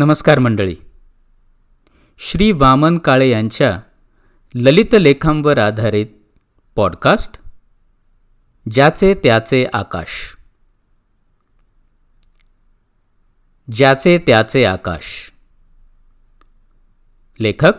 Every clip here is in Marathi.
नमस्कार मंडळी. श्री वामन काळे यांच्या ललित लेखांवर आधारित पॉडकास्ट ज्याचे त्याचे आकाश. ज्याचे त्याचे आकाश. लेखक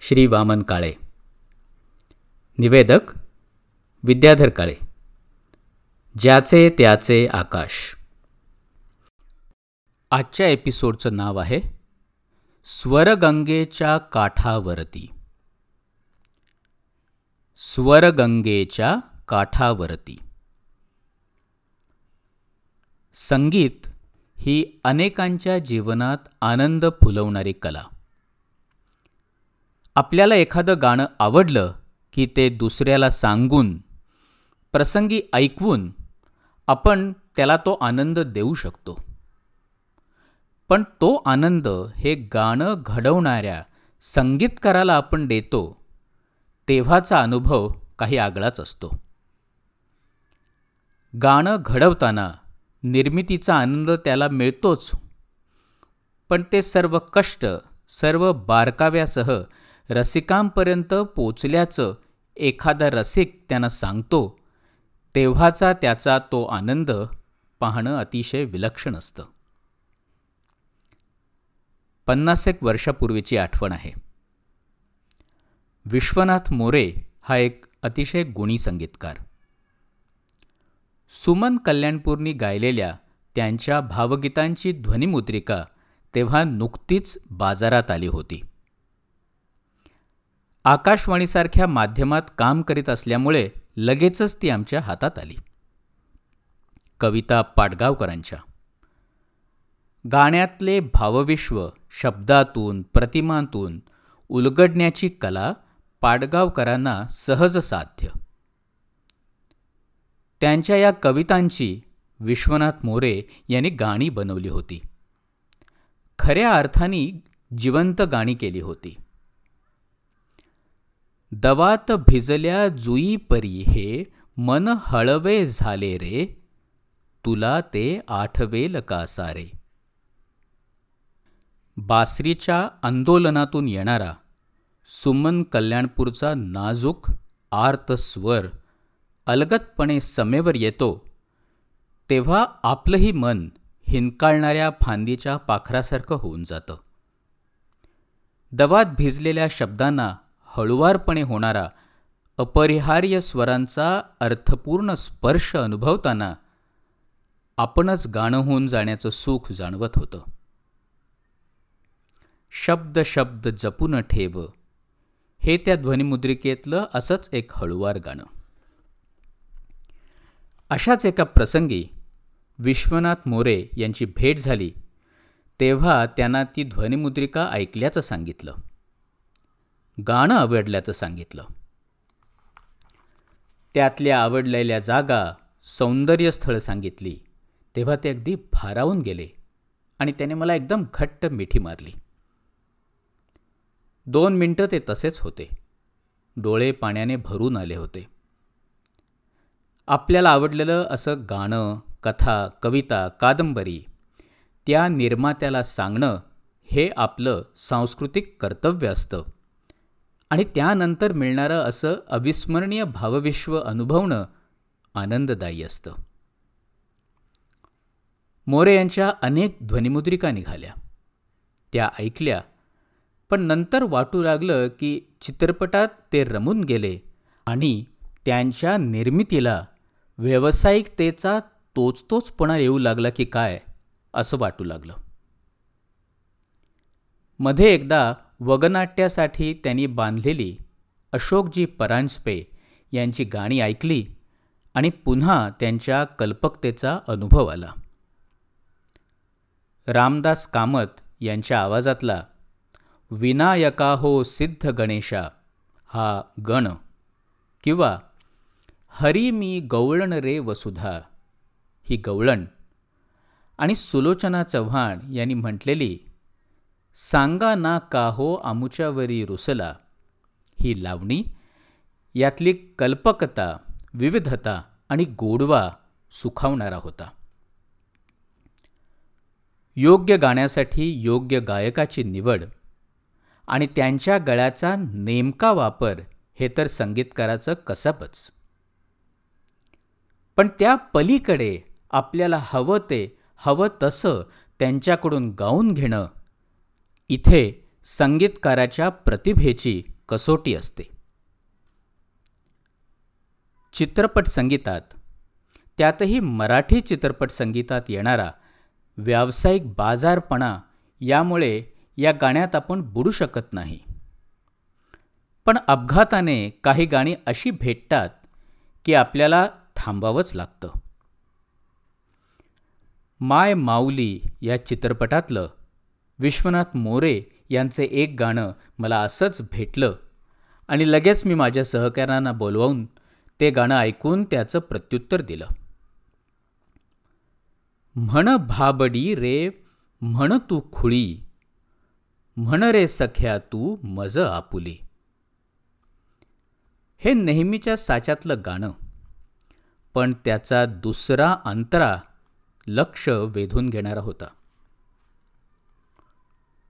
श्री वामन काळे. निवेदक विद्याधर काळे. ज्याचे त्याचे आकाश. आजच्या एपिसोडचं नाव आहे स्वरगंगेच्या काठावरती. स्वरगंगेच्या काठावरती. संगीत ही अनेकांच्या जीवनात आनंद फुलवणारी कला. आपल्याला एखादं गाणं आवडलं की ते दुसऱ्याला सांगून प्रसंगी ऐकवून आपण त्याला तो आनंद देऊ शकतो. पण तो आनंद हे गाणं घडवणाऱ्या संगीतकाराला आपण देतो तेव्हाचा अनुभव काही आगळाच असतो. गाणं घडवताना निर्मितीचा आनंद त्याला मिळतोच पण ते सर्व कष्ट सर्व बारकाव्यासह रसिकांपर्यंत पोचल्याचं एखादा रसिक त्यांना सांगतो तेव्हाचा त्याचा तो आनंद पाहणं अतिशय विलक्षण असतं. पन्नास एक वर्षापूर्वीची आठवण आहे. विश्वनाथ मोरे हा एक अतिशय गुणी संगीतकार. सुमन कल्याणपूरनी गायलेल्या त्यांच्या भावगीतांची ध्वनिमुद्रिका तेव्हा नुकतीच बाजारात आली होती. आकाशवाणीसारख्या माध्यमात काम करीत असल्यामुळे लगेचच ती आमच्या हातात आली. कविता पाटगावकरांच्या गाण्यातले भावविश्व शब्दातून प्रतिमांतून उलगडण्याची कला पाडगावकरांना सहज साध्य. त्यांच्या या कवितांची विश्वनाथ मोरे यांनी गाणी बनवली होती. खऱ्या अर्थाने जिवंत गाणी केली होती. दवात भिजल्या जुई परी हे मन हळवे झाले रे तुला ते आठवेल का सारे? बासरीच्या आंदोलनातून येणारा सुमन कल्याणपूरचा नाजूक आर्त स्वर अलगतपणे समेवर येतो तेव्हा आपलंही मन हिंकाळणाऱ्या फांदीच्या पाखरासारखं होऊन जातं. दवात भिजलेल्या शब्दांना हळुवारपणे होणारा अपरिहार्य स्वरांचा अर्थपूर्ण स्पर्श अनुभवताना आपणच गाणं होऊन जाण्याचं सुख जाणवत होतं. शब्द शब्द जपून ठेव. हे त्या ध्वनिमुद्रिकेतलं असंच एक हळुवार गाणं. अशाच एका प्रसंगी विश्वनाथ मोरे यांची भेट झाली तेव्हा त्यांना ती ध्वनिमुद्रिका ऐकल्याचं सांगितलं. गाणं आवडल्याचं सांगितलं. त्यातल्या आवडलेल्या जागा सौंदर्यस्थळ सांगितली तेव्हा ते अगदी भारावून गेले आणि त्याने मला एकदम घट्ट मिठी मारली. दोन मिनटं ते तसेच होते. डोळे पाण्याने भरून आले होते. आपल्याला आवडलेलं असं गाणं कथा कविता कादंबरी त्या निर्मात्याला सांगणं हे आपलं सांस्कृतिक कर्तव्य असतं. आणि त्यानंतर मिळणारं असं अविस्मरणीय भावविश्व अनुभवणं आनंददायी असतं. मोरे यांच्या अनेक ध्वनिमुद्रिका निघाल्या. त्या ऐकल्या पण नंतर वाटू लागलं की चित्रपटात ते रमून गेले आणि त्यांच्या निर्मितीला व्यावसायिकतेचा तोचतोचपणा येऊ लागला की काय असं वाटू लागलं. मध्ये एकदा वगनाट्यासाठी त्यांनी बांधलेली अशोकजी परांजपे यांची गाणी ऐकली आणि पुन्हा त्यांच्या कल्पकतेचा अनुभव आला. रामदास कामत यांच्या आवाजातला विनायका हो सिद्ध गणेशा हा गण किंवा हरी मी गवळण रे वसुधा ही गवळण आणि सुलोचना चव्हाण यांनी म्हटलेली सांगा ना काहो आमुच्यावरी रुसला ही लावणी यातली कल्पकता विविधता आणि गोडवा सुखावणारा होता योग्य गाण्यासाठी योग्य गायकाची निवड आणि त्यांच्या गळ्याचा नेमका वापर हे तर संगीतकाराचं कसबच. पण त्या पलीकडे आपल्याला हवं ते हवं तसं त्यांच्याकडून गाऊन घेणं इथे संगीतकाराच्या प्रतिभेची कसोटी असते. चित्रपट संगीतात त्यातही मराठी चित्रपट संगीतात येणारा व्यावसायिक बाजारपणा यामुळे या गाण्यात आपण बुडू शकत नाही. पण अपघाताने काही गाणी अशी भेटतात की आपल्याला थांबावंच लागतं. माय माऊली या चित्रपटातलं विश्वनाथ मोरे यांचे एक गाणं मला असंच भेटलं आणि लगेच मी माझ्या सहकाऱ्यांना बोलवून ते गाणं ऐकून त्याचं प्रत्युत्तर दिलं. म्हण भाबडी रे म्हण तू खुळी म्हण रे सख्या तू मज आपुली. हे नेहमीच्या साच्यातलं गाणं. पण त्याचा दुसरा अंतरा लक्ष वेधून घेणारा होता.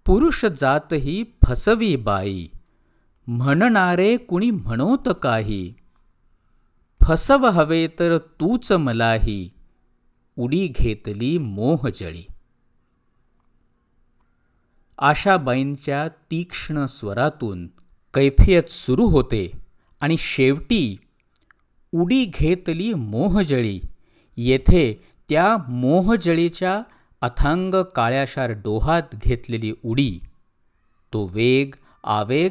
पुरुष जात ही फसवी बाई म्हणणारे कुणी म्हणोत काही. फसव हवे तर तूच मलाही उडी घेतली मोहजळी आशाबाईंच्या तीक्ष्ण स्वरातून कैफियत सुरू होते आणि शेवटी उडी घेतली मोहजळी. येथे त्या मोहजळीच्या अथांग काळ्याशार डोहात घेतलेली उडी. तो वेग आवेग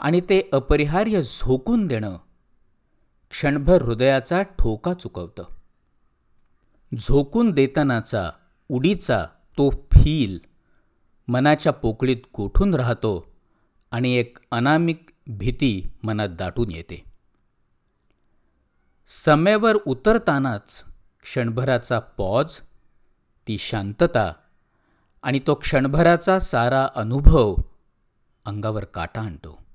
आणि ते अपरिहार्य झोकून देणं क्षणभर हृदयाचा ठोका चुकवतं. झोकून देतानाचा उडीचा तो फील मनाच्या पोकळीत गोठून राहतो आणि एक अनामिक भीती मनात दाटून येते. समेवर उतरतानाच क्षणभराचा पॉज ती शांतता आणि तो क्षणभराचा सारा अनुभव अंगावर काटा आणतो.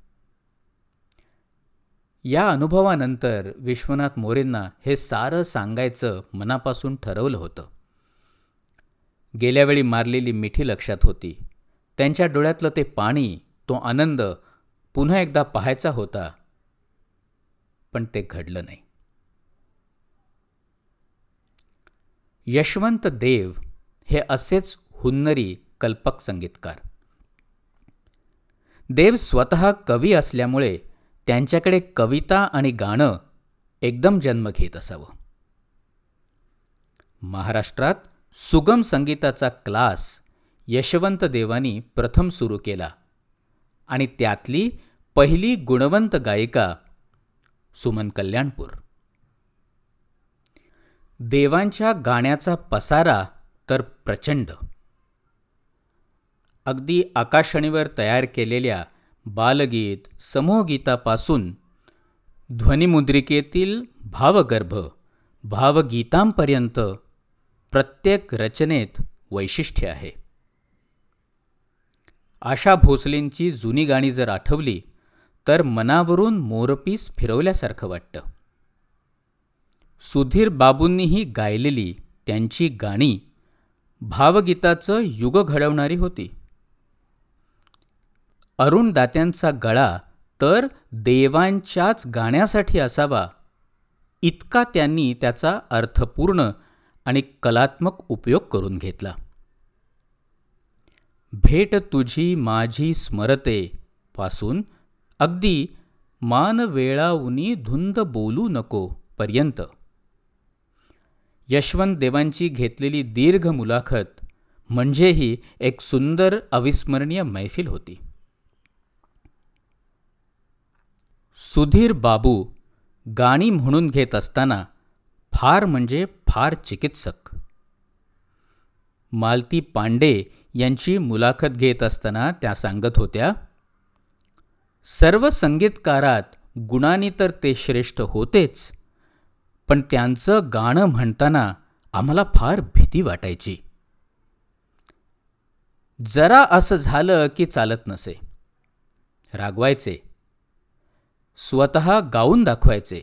या अनुभवानंतर विश्वनाथ मोरेंना हे सारं सांगायचं मनापासून ठरवलं होतं. गेल्यावेळी मारलेली मिठी लक्षात होती. त्यांच्या डोळ्यातलं ते पाणी तो आनंद पुन्हा एकदा पाहायचा होता. पण ते घडलं नाही. यशवंत देव हे असेच हुन्नरी कल्पक संगीतकार. देव स्वतः कवी असल्यामुळे त्यांच्याकडे कविता आणि गाणं एकदम जन्म घेत असावं. महाराष्ट्रात सुगम संगीताचा क्लास यशवंत देवानी प्रथम सुरू केला आणि त्यातली पहिली गुणवंत गायिका सुमन कल्याणपूर. देवांच्या गाण्याचा पसारा तर प्रचंड. अगदी आकाशणीवर तयार केलेल्या बालगीत समूहगीतापासून ध्वनिमुद्रिकेतील भावगर्भ भावगीतांपर्यंत प्रत्येक रचनेत वैशिष्ट्य आहे. आशा भोसलेंची जुनी गाणी जर आठवली तर मनावरून मोरपीस फिरवल्यासारखं वाटतं. सुधीर बाबूंनीही गायलेली त्यांची गाणी भावगीताचं युग घडवणारी होती. अरुण दात्यांचा गळा तर देवांच्याच गाण्यासाठी असावा इतका त्यांनी त्याचा अर्थपूर्ण आणि कलात्मक उपयोग करून घेतला. भेट तुझी माझी स्मरते पासून अगदी मान वेळाऊनी धुंद बोलू नको पर्यंत. यशवंत देवांची घेतलेली दीर्घ मुलाखत म्हणजेही एक सुंदर अविस्मरणीय मैफिल होती. सुधीर बाबू गाणी म्हणून घेत असताना फार म्हणजे फार चिकित्सक. मालती पांडे यांची मुलाखत घेत असताना त्या सांगत होत्या सर्व संगीतकारात गुणांनी तर ते श्रेष्ठ होतेच पण त्यांचं गाणं म्हणताना आम्हाला फार भीती वाटायची. जरा असं झालं की चालत नसे. रागवायचे. स्वतः गाऊन दाखवायचे.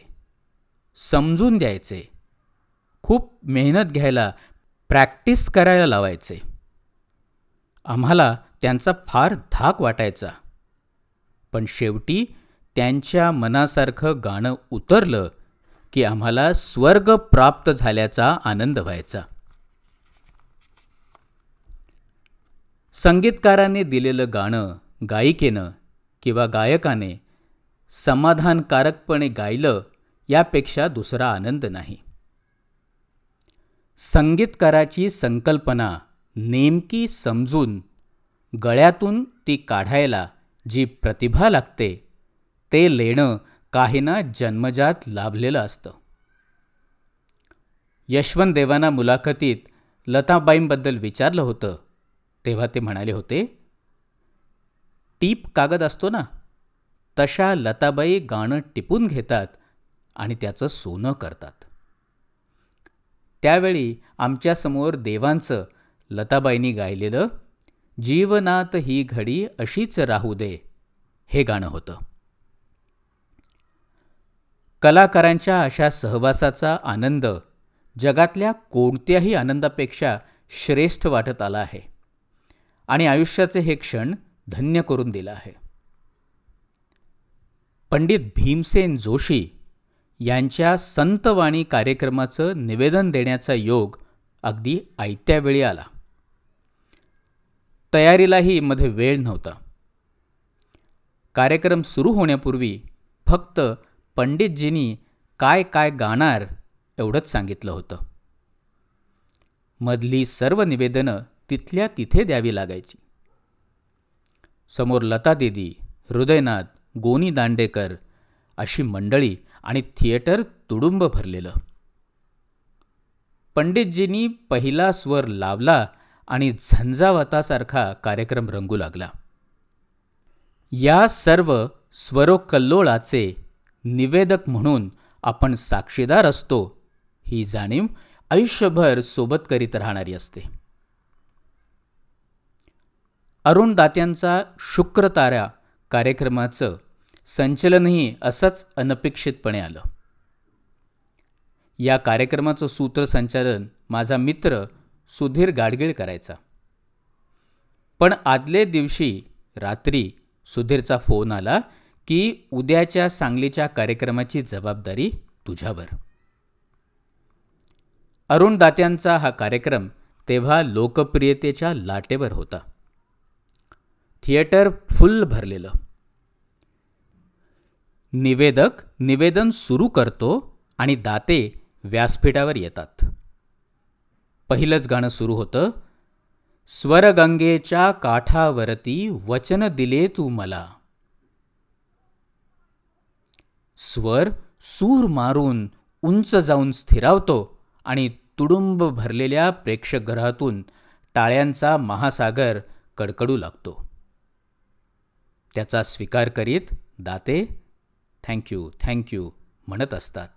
समजून द्यायचे. खूप मेहनत घ्यायला प्रॅक्टिस करायला लावायचे. आम्हाला त्यांचा फार धाक वाटायचा. पण शेवटी त्यांच्या मनासारखं गाणं उतरलं की आम्हाला स्वर्ग प्राप्त झाल्याचा आनंद व्हायचा. संगीतकाराने दिलेलं गाणं गायिकेनं किंवा गायकाने समाधानकारकपणे गायलं यापेक्षा दुसरा आनंद नाही. संगीतकाराची संकल्पना नेमकी समजून गळ्यातून ती काढायला जी प्रतिभा लागते ते लेणं काहींना जन्मजात लाभलेलं असतं. यशवंत देवाना मुलाखतीत लताबाईंबद्दल विचारलं होतं तेव्हा ते म्हणाले होते टीप कागद असतो ना तशा लताबाई गाणं टिपून घेतात आणि त्याचं सोनं करतात. त्यावेळी आमच्यासमोर देवांचं लताबाईंनी गायलेलं जीवनात ही घडी अशीच राहू दे हे गाणं होतं. कलाकारांच्या अशा सहवासाचा आनंद जगातल्या कोणत्याही आनंदापेक्षा श्रेष्ठ वाटत आला आहे. आणि आयुष्याचे हे क्षण धन्य करून दिलं आहे. पंडित भीमसेन जोशी यांच्या संतवाणी कार्यक्रमाचं निवेदन देण्याचा योग अगदी आयत्या वेळी आला. तयारीलाही मध्ये वेळ नव्हता. कार्यक्रम सुरू होण्यापूर्वी फक्त पंडितजींनी काय काय गाणार एवढंच सांगितलं होतं. मधली सर्व निवेदनं तिथल्या तिथे द्यावी लागायची. समोर लता दिदी हृदयनाथ गोनी दांडेकर अशी मंडळी आणि थिएटर तुडुंब भरलेलं. पंडितजींनी पहिला स्वर लावला आणि झंझावतासारखा कार्यक्रम रंगू लागला. या सर्व स्वरोकल्लोळाचे निवेदक म्हणून आपण साक्षीदार असतो ही जाणीव आयुष्यभर सोबत करीत राहणारी असते. अरुण दात्यांचा शुक्रतारा कार्यक्रमाचं संचलनही असंच अनपेक्षितपणे आलं. या कार्यक्रमाचं सूत्रसंचालन माझा मित्र सुधीर गाडगीळ करायचा. पण आदले दिवशी रात्री सुधीरचा फोन आला की उद्याच्या सांगलीच्या कार्यक्रमाची जबाबदारी तुझ्यावर. अरुण दात्यांचा हा कार्यक्रम तेव्हा लोकप्रियतेच्या लाटेवर होता. थिएटर फुल भरलेलं. निवेदक निवेदन सुरू करतो आणि दाते व्यासपीठावर येतात. पहिलंच गाणं सुरू होतं स्वरगंगेच्या काठावरती वचन दिले तू मला. स्वर सूर मारून उंच जाऊन स्थिरावतो आणि तुडुंब भरलेल्या प्रेक्षकगृहातून टाळ्यांचा महासागर कडकडू लागतो. त्याचा स्वीकार करीत दाते थँक्यू थँक्यू म्हणत असतात.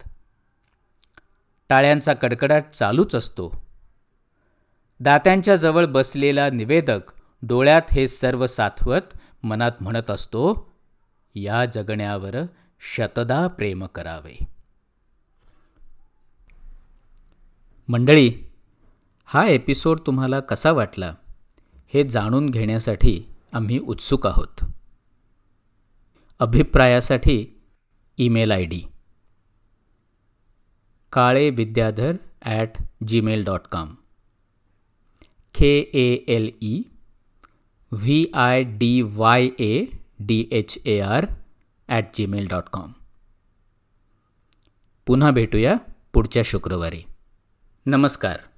टाळ्यांचा कडकडाट चालूच असतो. दात्यांच्या जवळ बसलेला निवेदक डोळ्यात हे सर्व साथवत मनात म्हणत असतो या जगण्यावर शतदा प्रेम करावे. मंडळी हा एपिसोड तुम्हाला कसा वाटला हे जाणून घेण्यासाठी आम्ही उत्सुक आहोत. अभिप्रायासाठी email I D Kale Vidyadhar at Gmail dot com K A L E V I D Y A D H A R at Gmail dot com पुन्हा भेटूया पुढच्या शुक्रवारी। नमस्कार।